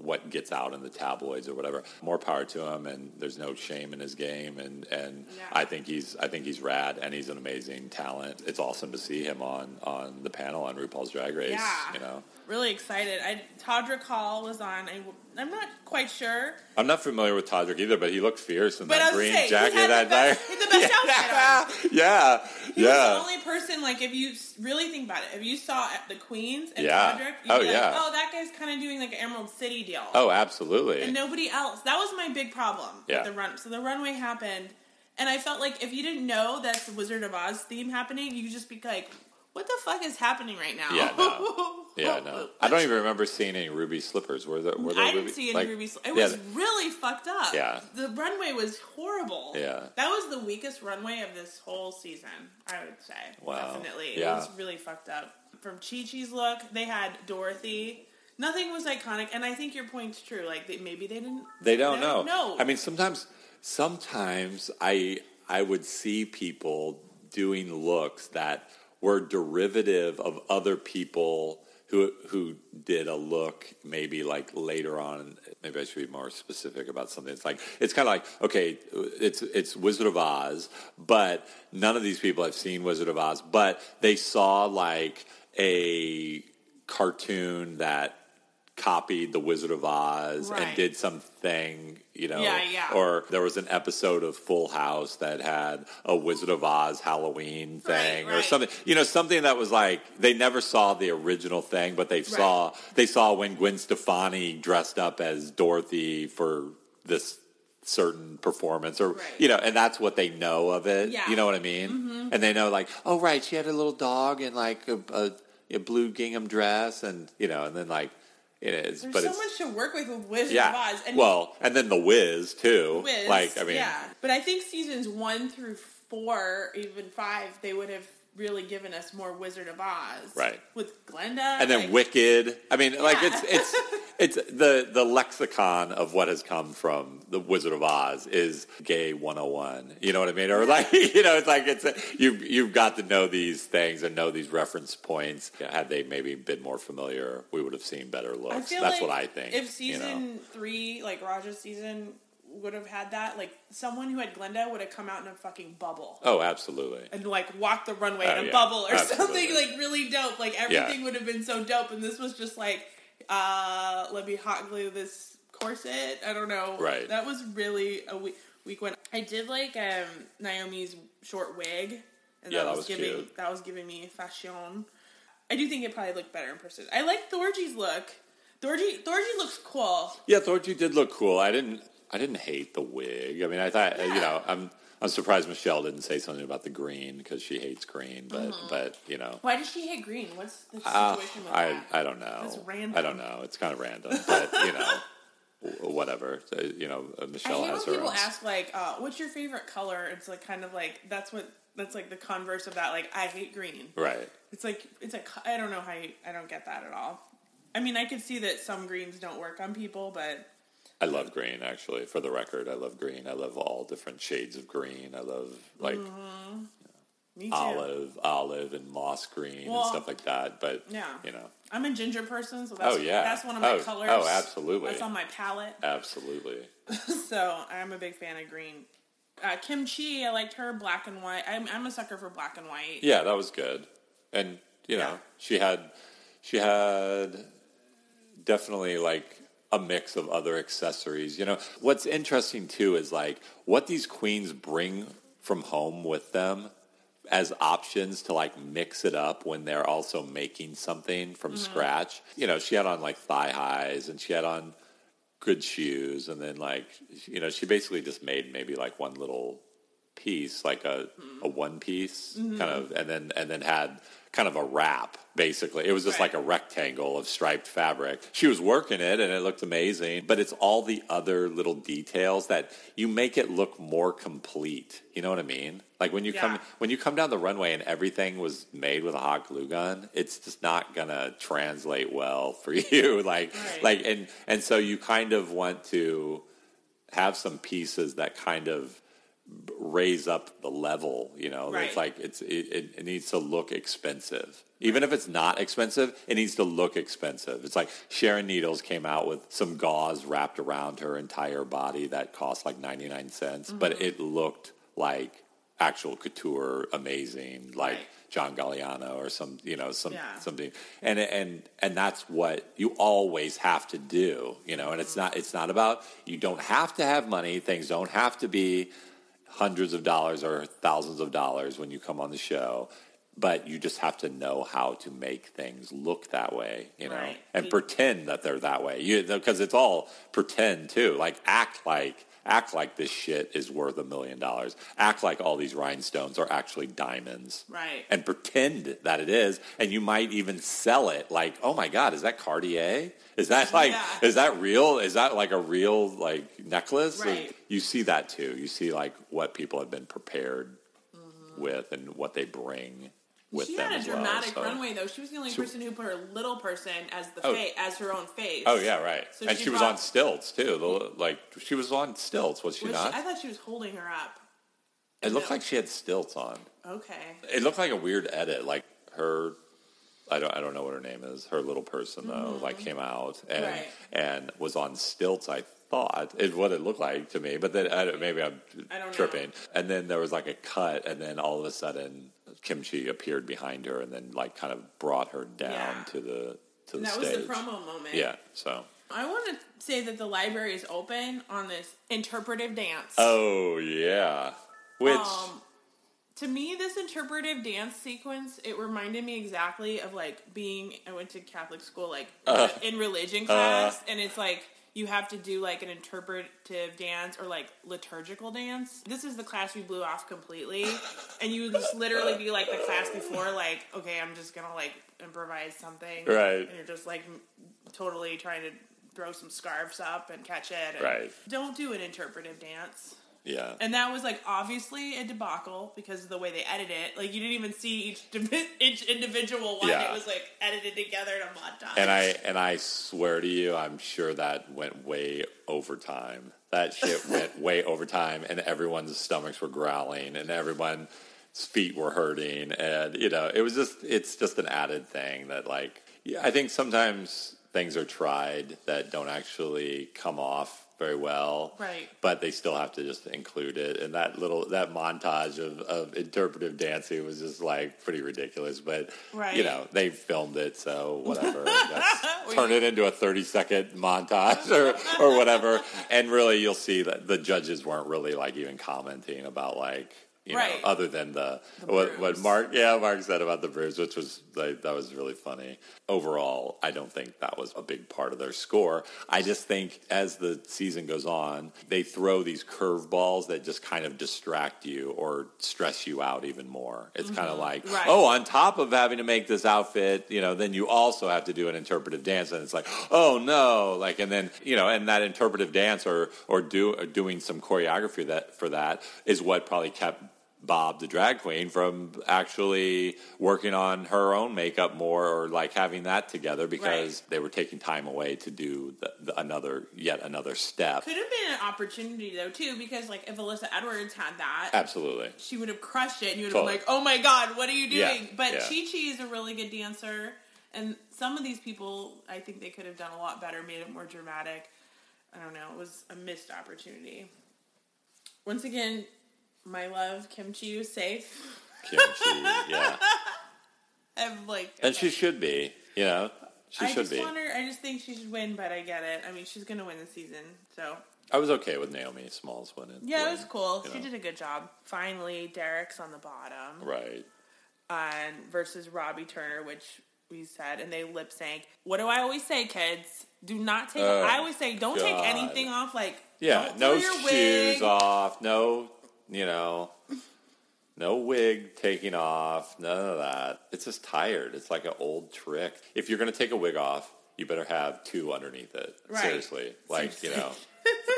what gets out in the tabloids or whatever. More power to him, and there's no shame in his game. And and Yeah. I think he's I think he's rad, and he's an amazing talent. It's awesome to see him on on the panel on RuPaul's Drag Race. Yeah. You know, Really excited. I Todrick Hall was on. I, I'm not quite sure, I'm not familiar with Todrick either, but he looked fierce in but that green saying jacket that night. he had the best outfit on. yeah, He was the only person, like, if you really think about it, if you saw the Queens and Yeah. Todrick, you'd Oh, be like, yeah. oh, that guy's kind of doing like an Emerald City deal. Oh, absolutely. and nobody else. That was my big problem Yeah. with the run. So the runway happened, and I felt like if you didn't know that's the Wizard of Oz theme happening, you just be like, what the fuck is happening right now? Yeah, no. Yeah, no. I don't even remember seeing any ruby slippers. Were there? Were there I ruby, didn't see any like- ruby. Sl- it yeah, was really fucked up. Yeah. the runway was horrible. Yeah. that was the weakest runway of this whole season. I would say. Wow. definitely. Yeah. It was really fucked up. From Chi Chi's look, they had Dorothy. Nothing was iconic, and I think your point's true. Like they, maybe they didn't. They don't know. don't know. I mean, sometimes, sometimes I I would see people doing looks that were derivative of other people who who did a look maybe like later on. Maybe I should be more specific about something. It's like it's kind of like okay, it's it's Wizard of Oz, but none of these people have seen Wizard of Oz, but they saw like a cartoon that copied the Wizard of Oz and did something, you know, Yeah, yeah. or there was an episode of Full House that had a Wizard of Oz Halloween thing Right, or right. something, you know, something that was like they never saw the original thing, but they saw they saw when Gwen Stefani dressed up as Dorothy for this certain performance or Right. you know and that's what they know of it Yeah. you know what i mean Mm-hmm. and they know like oh right she had a little dog and like a, a, a blue gingham dress and you know and then like it is There's but so much to work with with Wizard yeah of Oz. And well and then the Wiz too Wiz, like i mean yeah. But I think seasons one through four, even five, they would have really given us more Wizard of Oz, Right. With Glinda, and then like- wicked. I mean like it's it's it's the the lexicon of what has come from the wizard of oz is gay 101 you know what i mean? Or like you know it's like it's you've you've got to know these things and know these reference points. Had they maybe been more familiar we would have seen better looks. That's like what i think If you know? season three, like Raja's season, would have had that, like someone who had Glinda would have come out in a fucking bubble. oh absolutely And like walk the runway Oh, in a yeah. bubble or Absolutely. something like really dope. Like everything would have been so dope, and this was just like, uh, let me hot glue this corset. I don't know. Right. That was really a weak, weak one. I did like um, Naomi's short wig, and Yeah, that, that was, was giving cute. that was giving me fashion. I do think it probably looked better in person. I like Thorgy's look. Thorgy Thorgy looks cool. Yeah, Thorgy did look cool. I didn't. I didn't hate the wig. I mean, I thought you know, I'm. I'm surprised Michelle didn't say something about the green because she hates green. But Mm-hmm. but you know, Why does she hate green? What's the uh, situation with I that? I don't know. That's random. I don't know. It's kind of random, but you know, whatever. So, you know, uh, Michelle has her people own. ask like, uh, "What's your favorite color?" It's like kind of like that's what that's like the converse of that. Like, I hate green. Right. It's like it's like I don't know how you, I don't get that at all. I mean, I could see that some greens don't work on people, but I love green. Actually, for the record, I love green. I love all different shades of green. I love like Mm-hmm. me too. olive, olive, and moss green Well, and stuff like that. But yeah. you know, I'm a ginger person, so that's Oh, yeah. that's one of my Oh, colors. oh, absolutely. That's on my palette. absolutely. so I'm a big fan of green. Uh, Kim Chi, I liked her black and white. I'm, I'm a sucker for black and white. Yeah, that was good. And you know, Yeah. she had she had definitely like a mix of other accessories. You know, what's interesting too is like what these queens bring from home with them as options to like mix it up when they're also making something from mm-hmm. scratch. You know, she had on like thigh highs and she had on good shoes and then like you know, she basically just made maybe like one little piece, like a, mm-hmm. a one piece mm-hmm. kind of, and then and then had kind of a wrap. Basically, it was just Right. like a rectangle of striped fabric. She was working it, and it looked amazing. But it's all the other little details that you make it look more complete. You know what I mean? Like when you Yeah. come when you come down the runway and everything was made with a hot glue gun, it's just not gonna translate well for you. like Right. like and and so you kind of want to have some pieces that kind of raise up the level. You know, Right. it's like it's it, it, needs to look expensive. Even if it's not expensive, it needs to look expensive. It's like Sharon Needles came out with some gauze wrapped around her entire body that cost like ninety nine cents, Mm-hmm. but it looked like actual couture, amazing, like Right. John Galliano or some, you know, some Yeah. something, and and and that's what you always have to do, you know. And it's not it's not about you don't have to have money. Things don't have to be hundreds of dollars or thousands of dollars when you come on the show. but you just have to know how to make things look that way, you know, Right. and pretend that they're that way. You because it's all pretend too. Like act like act like this shit is worth a million dollars. Act like all these rhinestones are actually diamonds. Right. And pretend that it is, and you might even sell it like, "Oh my god, is that Cartier? Is that like Yeah. is that real? Is that like a real like necklace?" Right. You see that too. You see like what people have been prepared mm-hmm. with and what they bring with Mm-hmm. she them had a as well, dramatic so- runway though. She was the only She- person who put her little person as the Oh. face, as her own face. Oh yeah, right. So and she she, was on stilts too. The, like she was on stilts, was she Was she- not? I thought she was holding her up. it looked No. like she had stilts on. Okay. It looked like a weird edit. Like her, I don't, I don't know what her name is. Her little person though, like came out and Mm-hmm. Right. and was on stilts. I thought is what it looked like to me, but then I don't, maybe I'm don't know. tripping. And then there was like a cut, and then all of a sudden Kim Chi appeared behind her, and then like kind of brought her down Yeah. to the to the that stage. was the promo moment. Yeah. So. I want to say that the library is open on this interpretive dance. Oh yeah. Which Um, to me, this interpretive dance sequence, it reminded me exactly of like being. I went to Catholic school, like Uh. in religion class, and it's like you have to do like an interpretive dance or like liturgical dance. This is the class we blew off completely, and you would just literally be like the class before, like, okay, I'm just gonna like improvise something, Right. And you're just like totally trying to throw some scarves up and catch it, and Right. Don't do an interpretive dance. Yeah. And that was like obviously a debacle because of the way they edit it. Like you didn't even see each each individual one. Yeah. It was like edited together in a montage. And I and I swear to you, I'm sure that went way over time. That shit went way over time, and everyone's stomachs were growling, and everyone's feet were hurting, and you know, it was just it's just an added thing that like yeah, I think sometimes things are tried that don't actually come off very well, Right. But they still have to just include it, and that little that montage of, of interpretive dancing was just like pretty ridiculous. But Right. you know, they filmed it, so whatever. Turn it into a 30 second montage or, or whatever. And really, you'll see that the judges weren't really like even commenting about like, you Right. know, other than the, The what, what. Marc, yeah, Marc said about the brooms, which was like, that was really funny. Overall, I don't think that was a big part of their score. I just think as the season goes on, they throw these curveballs that just kind of distract you or stress you out even more. It's kind of like, Mm-hmm. Right. oh, on top of having to make this outfit, you know, then you also have to do an interpretive dance, and it's like, oh no, like, and then you know, and that interpretive dance or or do or doing some choreography that for that is what probably kept Bob the drag queen from actually working on her own makeup more or like having that together because they were taking time away to do the, the, another yet another step. Could have been an opportunity though too, because like if Alyssa Edwards had that, Absolutely. she would have crushed it, and you would have been like, "Oh my god, what are you Yeah, doing?" But yeah. Chi Chi is a really good dancer, and some of these people, I think they could have done a lot better, made it more dramatic. I don't know. It was a missed opportunity. Once again, my love, Kim Chi was safe. Kim Chi, yeah. I'm like, And she should be, you know. She I should just be. want her. I just think she should win, but I get it. I mean, she's gonna win the season, so I was okay with Naomi Smalls winning. yeah, it was cool. She know. did a good job. Finally, Derrick's on the bottom. Right. and versus Robbie Turner, which we said, and they lip sync. What do I always say, kids? Do not take. Oh, I uh, always say, don't take anything off. Like, Yeah, no shoes wig. off, no, you know, no wig taking off, none of that. It's just tired. It's like an old trick. If you're going to take a wig off, you better have two underneath it. Right. Seriously. Like, you know,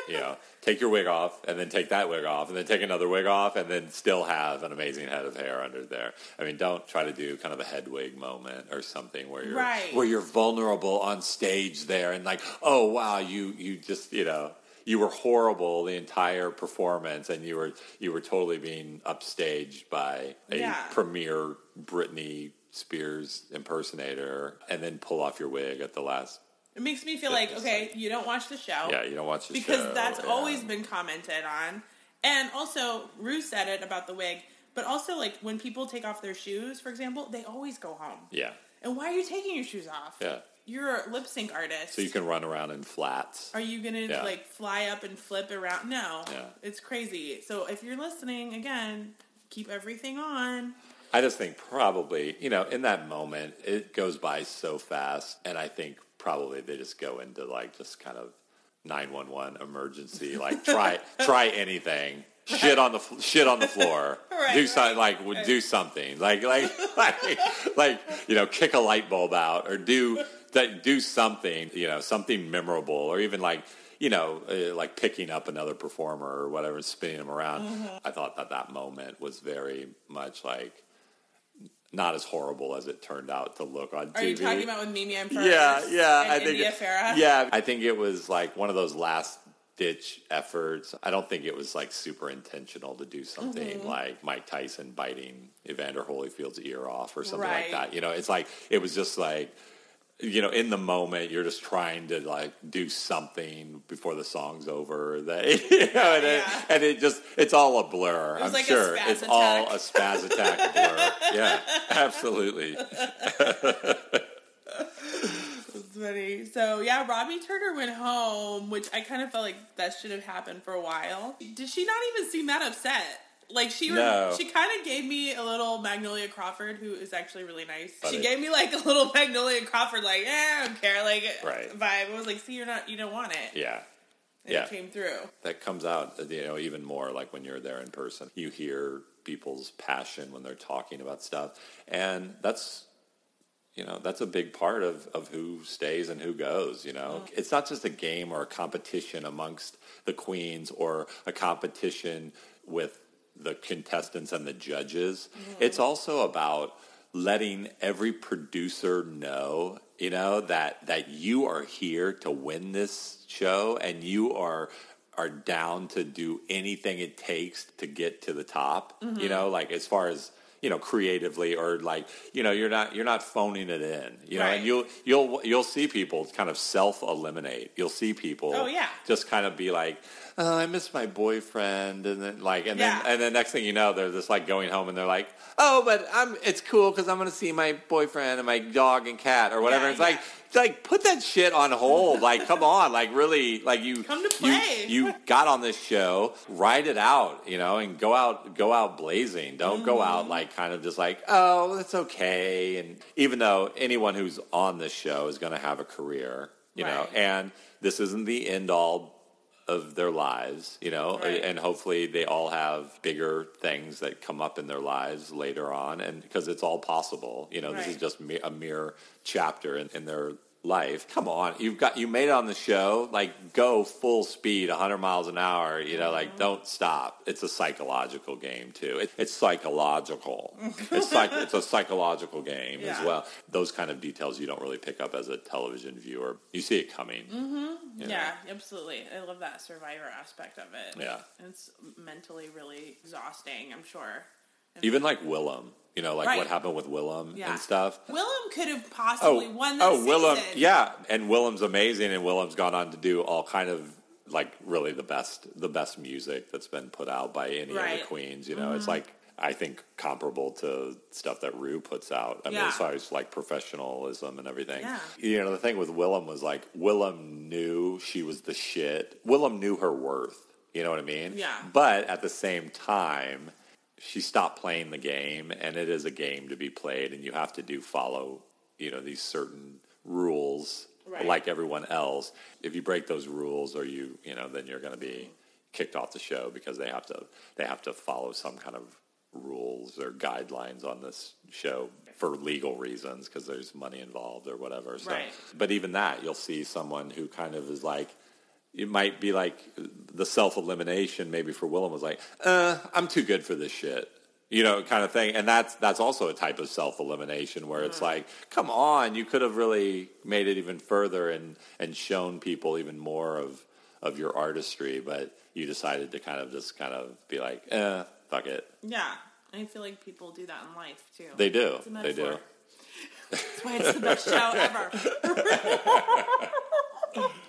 you know, take your wig off and then take that wig off and then take another wig off and then still have an amazing head of hair under there. I mean, don't try to do kind of a head wig moment or something where you're Right. where you're vulnerable on stage there and like, oh wow, you you just, you know, you were horrible the entire performance and you were you were totally being upstaged by a Yeah. premier Britney Spears impersonator and then pull off your wig at the last It makes me feel like okay, you don't watch the show. yeah, you don't watch the because show. Because that's yeah. always been commented on. And also, Ru said it about the wig, but also like when people take off their shoes, for example, they always go home. Yeah. And why are you taking your shoes off? Yeah. You're a lip sync artist. So you can run around in flats. Are you gonna Yeah. like fly up and flip around? No, Yeah. it's crazy. So if you're listening again, keep everything on. I just think probably, you know, in that moment, it goes by so fast, and I think probably they just go into like just kind of nine one one emergency, like try try anything, shit on the shit on the floor, Right, do right, something like would do something, like like like like you know, kick a light bulb out or do that, do something, you know, something memorable, or even like. You know, uh, like picking up another performer or whatever, and spinning them around. Mm-hmm. I thought that that moment was very much like not as horrible as it turned out to look on Are TV. you talking about with Mimi and Ferris? yeah, yeah. I think India it- Ferrah? Yeah, I think it was like one of those last ditch efforts. I don't think it was like super intentional to do something Mm-hmm. like Mike Tyson biting Evander Holyfield's ear off or something Right. like that. You know, it's like it was just like you know, in the moment, you're just trying to like do something before the song's over. That you know, and, Yeah. it, and it just—it's all a blur. I'm like a sure it's all a spaz attack blur. Yeah, absolutely. It's funny. So yeah, Robbie Turner went home, which I kind of felt like that should have happened for a while. Did she not even seem that upset? Like she, No. she kind of gave me a little Magnolia Crawford, who is actually really nice. But she it- gave me like a little Magnolia Crawford, like eh, I don't care, like Right. vibe. I was like, see, you're not, you don't want it. Yeah. and yeah. it came through. that comes out you know even more like when you're there in person you hear people's passion when they're talking about stuff and that's you know that's a big part of, of who stays and who goes you know it's not just a game or a competition amongst the queens or a competition with the contestants and the judges. Mm-hmm. It's also about letting every producer know you know that that you are here to win this show and you are are down to do anything it takes to get to the top you mm-hmm. know like as far as you know creatively or like you know you're not you're not phoning it in you know Right. and you'll you'll you'll see people kind of self eliminate you'll see people Oh, yeah. just kind of be like oh i miss my boyfriend and then like and Yeah. then and then next thing you know they're just like going home and they're like oh but i'm it's cool because i'm gonna see my boyfriend and my dog and cat or whatever Yeah, it's yeah. like like put that shit on hold. Like come on. Like really like you Come to you- play. you got on this show ride it out you know and go out go out blazing. Don't go out Mm-hmm. like kind of just like oh that's okay. And even though anyone who's on this show is going to have a career you know and this isn't the end all of their lives, you know, Right. and hopefully they all have bigger things that come up in their lives later on, and because it's all possible, you know, this is just a mere chapter in, in their life. Come on, you've got you made it on the show, like go full speed, 100 miles an hour, you know, Mm-hmm. like don't stop. It's a psychological game too. It, it's psychological. it's like it's a psychological game Yeah. as well. Those kind of details you don't really pick up as a television viewer. You see it coming. you know. Yeah, absolutely. I love that survivor aspect of it. Yeah. It's mentally really exhausting, I'm sure. Even like Willam, you know, like Right. what happened with Willam Yeah. and stuff. Willam could have possibly won this oh, Willam, season. yeah, and Willam's amazing, and Willam's gone on to do all kind of like really the best, the best music that's been put out by any of Right. Mm-hmm. the queens. You know, it's like I think comparable to stuff that Ru puts out. I mean, Yeah. as far as like professionalism and everything. Yeah. You know, the thing with Willam was like Willam knew she was the shit. Willam knew her worth. You know what I mean? Yeah. But at the same time, she stopped playing the game, and it is a game to be played, and you have to do follow, you know, these certain rules, Right. like everyone else. If you break those rules, or you, you know, then you're going to be kicked off the show because they have to they have to follow some kind of rules or guidelines on this show for legal reasons because there's money involved or whatever. So, Right. but even that, you'll see someone who kind of is like, it might be like the self elimination. Maybe for Willam was like, uh, I'm too good for this shit, you know, kind of thing. And that's that's also a type of self elimination where it's like, come on, you could have really made it even further and and shown people even more of of your artistry, but you decided to kind of just kind of be like, eh, fuck it. Yeah. I feel like people do that in life too. They do, they do. That's why it's the best show ever.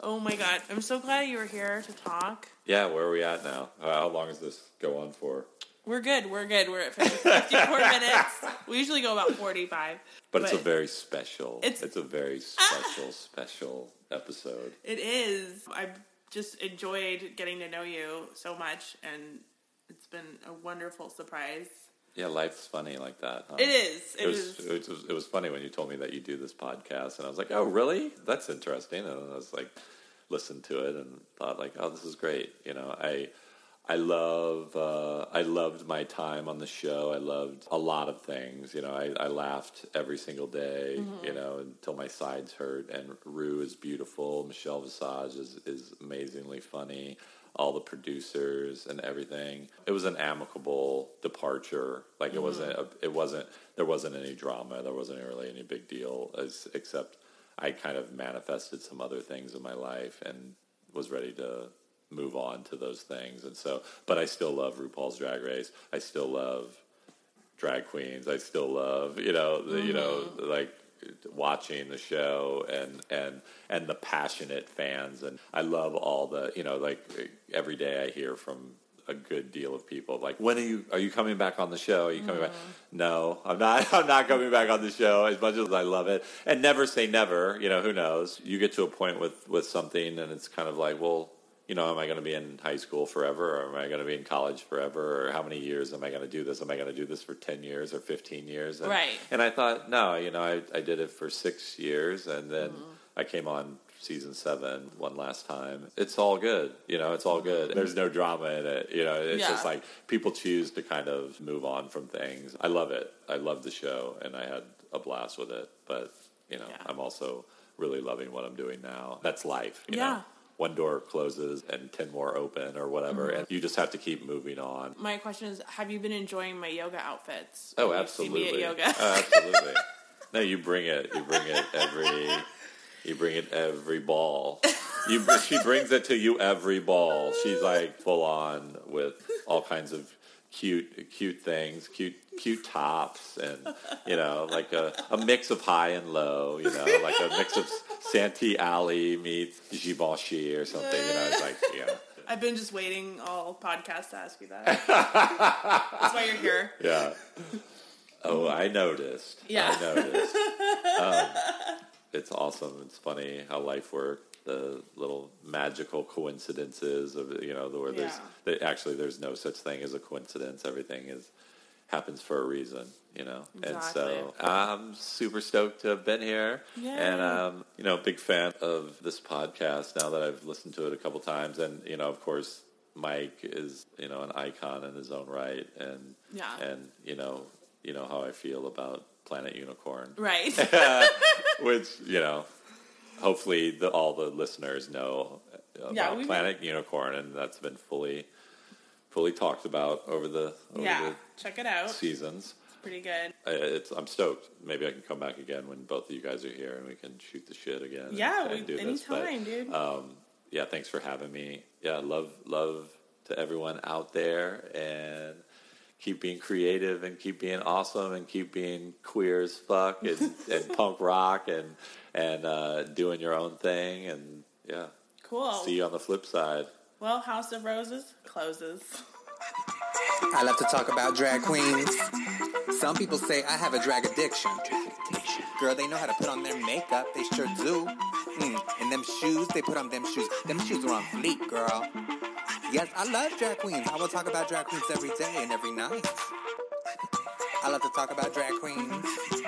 oh my god. I'm so glad you were here to talk. Yeah, where are we at now? Uh, how long does this go on for? We're good. We're good. We're at 54 minutes. We usually go about 45. But, it's a very special. It's- It's, a very special, special episode. It is. I've just enjoyed getting to know you so much, and it's been a wonderful surprise. Yeah, life's funny like that. Huh? It is. It, It was, is. it was it was funny when you told me that you do this podcast, and I was like, "Oh, really? That's interesting." And I was like, listened to it and thought like, "Oh, this is great." You know, I I love uh, I loved my time on the show. I loved a lot of things. You know, I, I laughed every single day. Mm-hmm. You know, until my sides hurt. And Ru is beautiful. Michelle Visage is is amazingly funny. All the producers and everything. It was an amicable departure. Like it wasn't. Mm-hmm. A, it wasn't. There wasn't any drama. There wasn't really any big deal. As except I kind of manifested some other things in my life and was ready to move on to those things. And so, but I still love RuPaul's Drag Race. I still love drag queens. I still love, you know, the, you know, mm-hmm. like watching the show and and and the passionate fans. And I love all the, you know, like every day I hear from a good deal of people like when are you are you coming back on the show? Are you coming back? Mm-hmm. No i'm not i'm not coming back on the show as much as i love it. And never say never you know who knows? You get to a point with with something and it's kind of like well you know, am I going to be in high school forever, or am I going to be in college forever, or how many years am I going to do this? Am I going to do this for ten years or fifteen years? And, Right. And I thought, no, you know, I, I did it for six years, and then mm-hmm. I came on season seven one last time. It's all good, you know, it's all good. There's no drama in it, you know. It's Yeah. just like people choose to kind of move on from things. I love it. I love the show, and I had a blast with it. But you know, Yeah. I'm also really loving what I'm doing now. That's life, you Yeah. know one door closes and 10 more open or whatever Mm-hmm. and you just have to keep moving on My question is, have you been enjoying my yoga outfits? oh When you see absolutely yoga. oh, absolutely no you bring it you bring it every you bring it every ball you she brings it to you every ball she's like full on with all kinds of cute cute things cute cute tops and you know like a, a mix of high and low you know like a mix of Santee Alley meets Givenchy or something you know it's like yeah I've been just waiting all podcast to ask you that. That's why you're here. Yeah. Oh, I noticed. Yeah. I noticed. um, it's awesome. It's funny how life works. The little magical coincidences of you know, where there's Yeah. that actually there's no such thing as a coincidence. Everything is happens for a reason, you know. And so I'm super stoked to have been here, and Yay. um, you know, big fan of this podcast now that I've listened to it a couple times, and you know, of course. Mike is, you know, an icon in his own right, and Yeah. and you know, you know how I feel about Planet Unicorn, Right. which you know, hopefully the, all the listeners know about Yeah, Planet Unicorn, and that's been fully, fully talked about over the over yeah. Check it out. seasons. It's pretty good. Uh, It's I'm stoked. Maybe I can come back again when both of you guys are here, and we can shoot the shit again. Yeah, and, we, do this. But, anytime, dude. um, yeah, thanks for having me. Yeah, love love to everyone out there, and keep being creative, and keep being awesome, and keep being queer as fuck, and, and punk rock, and and uh, doing your own thing, and yeah. cool. See you on the flip side. Well, House of Roses closes. I love to talk about drag queens. Some people say I have a drag addiction. Girl, they know how to put on their makeup. They sure do. Mm, and them shoes, they put on them shoes. Them shoes are on fleek, girl. Yes, I love drag queens. I will talk about drag queens every day and every night. I love to talk about drag queens.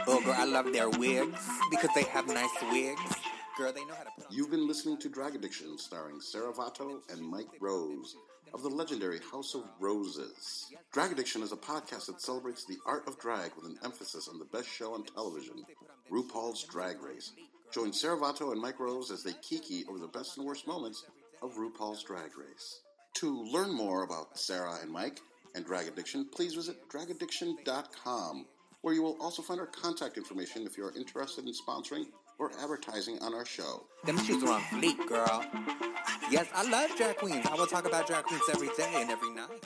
Oh, girl, I love their wigs because they have nice wigs. Girl, they know how to put on. You've been listening to Drag Addiction, starring Sarah Vato and Mike Rose of the legendary House of Roses. Drag Addiction is a podcast that celebrates the art of drag with an emphasis on the best show on television, RuPaul's Drag Race. Join Sarah Vato and Mike Rose as they kiki over the best and worst moments of RuPaul's Drag Race. To learn more about Sarah and Mike and Drag Addiction, please visit dragaddiction.com, where you will also find our contact information if you are interested in sponsoring or advertising on our show. Them shoes are on fleek, girl. Yes, I love drag queens. I will talk about drag queens every day and every night.